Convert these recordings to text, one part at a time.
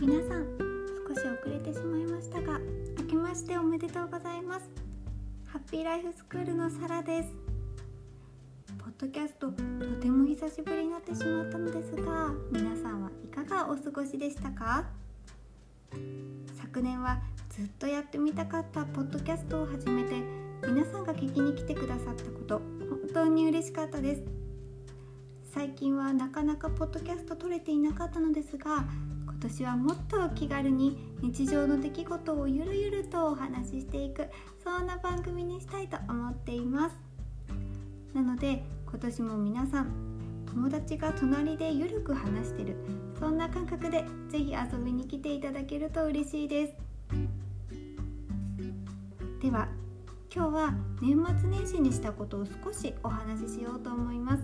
皆さん少し遅れてしまいましたが明けましておめでとうございます。ハッピーライフスクールのサラです。ポッドキャストとても久しぶりになってしまったのですが皆さんはいかがお過ごしでしたか？昨年はずっとやってみたかったポッドキャストを始めて皆さんが聞きに来てくださったこと本当に嬉しかったです。最近はなかなかポッドキャスト撮れていなかったのですが今年はもっと気軽に日常の出来事をゆるゆるとお話ししていくそんな番組にしたいと思っています。なので今年も皆さん友達が隣でゆるく話してるそんな感覚で是非遊びに来ていただけると嬉しいです。では今日は年末年始にしたことを少しお話ししようと思います。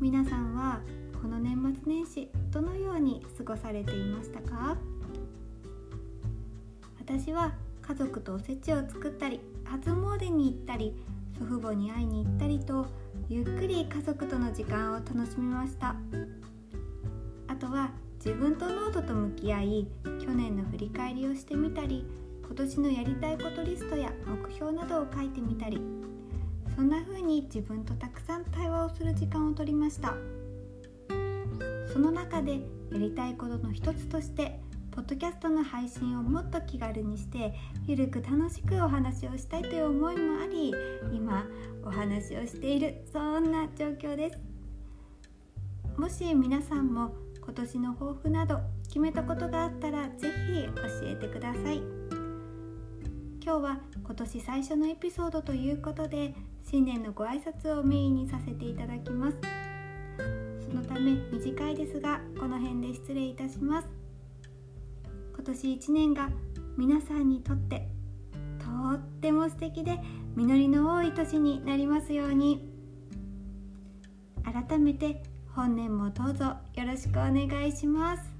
皆さんはこの年末年始どのように過ごされていましたか？私は家族とおせちを作ったり初詣に行ったり祖父母に会いに行ったりとゆっくり家族との時間を楽しみましたあとは自分とノートと向き合い去年の振り返りをしてみたり今年のやりたいことリストや目標などを書いてみたりそんな風に自分とたくさん対話をする時間をとりました。その中でやりたいことの一つとしてポッドキャストの配信をもっと気軽にしてゆるく楽しくお話をしたいという思いもあり今お話をしているそんな状況です。もし皆さんも今年の抱負など決めたことがあったら是非教えてください。今日は今年最初のエピソードということで新年のご挨拶をメインにさせていただきます。のため短いですがこの辺で失礼いたします。今年1年が皆さんにとってとっても素敵で実りの多い年になりますように。改めて本年もどうぞよろしくお願いします。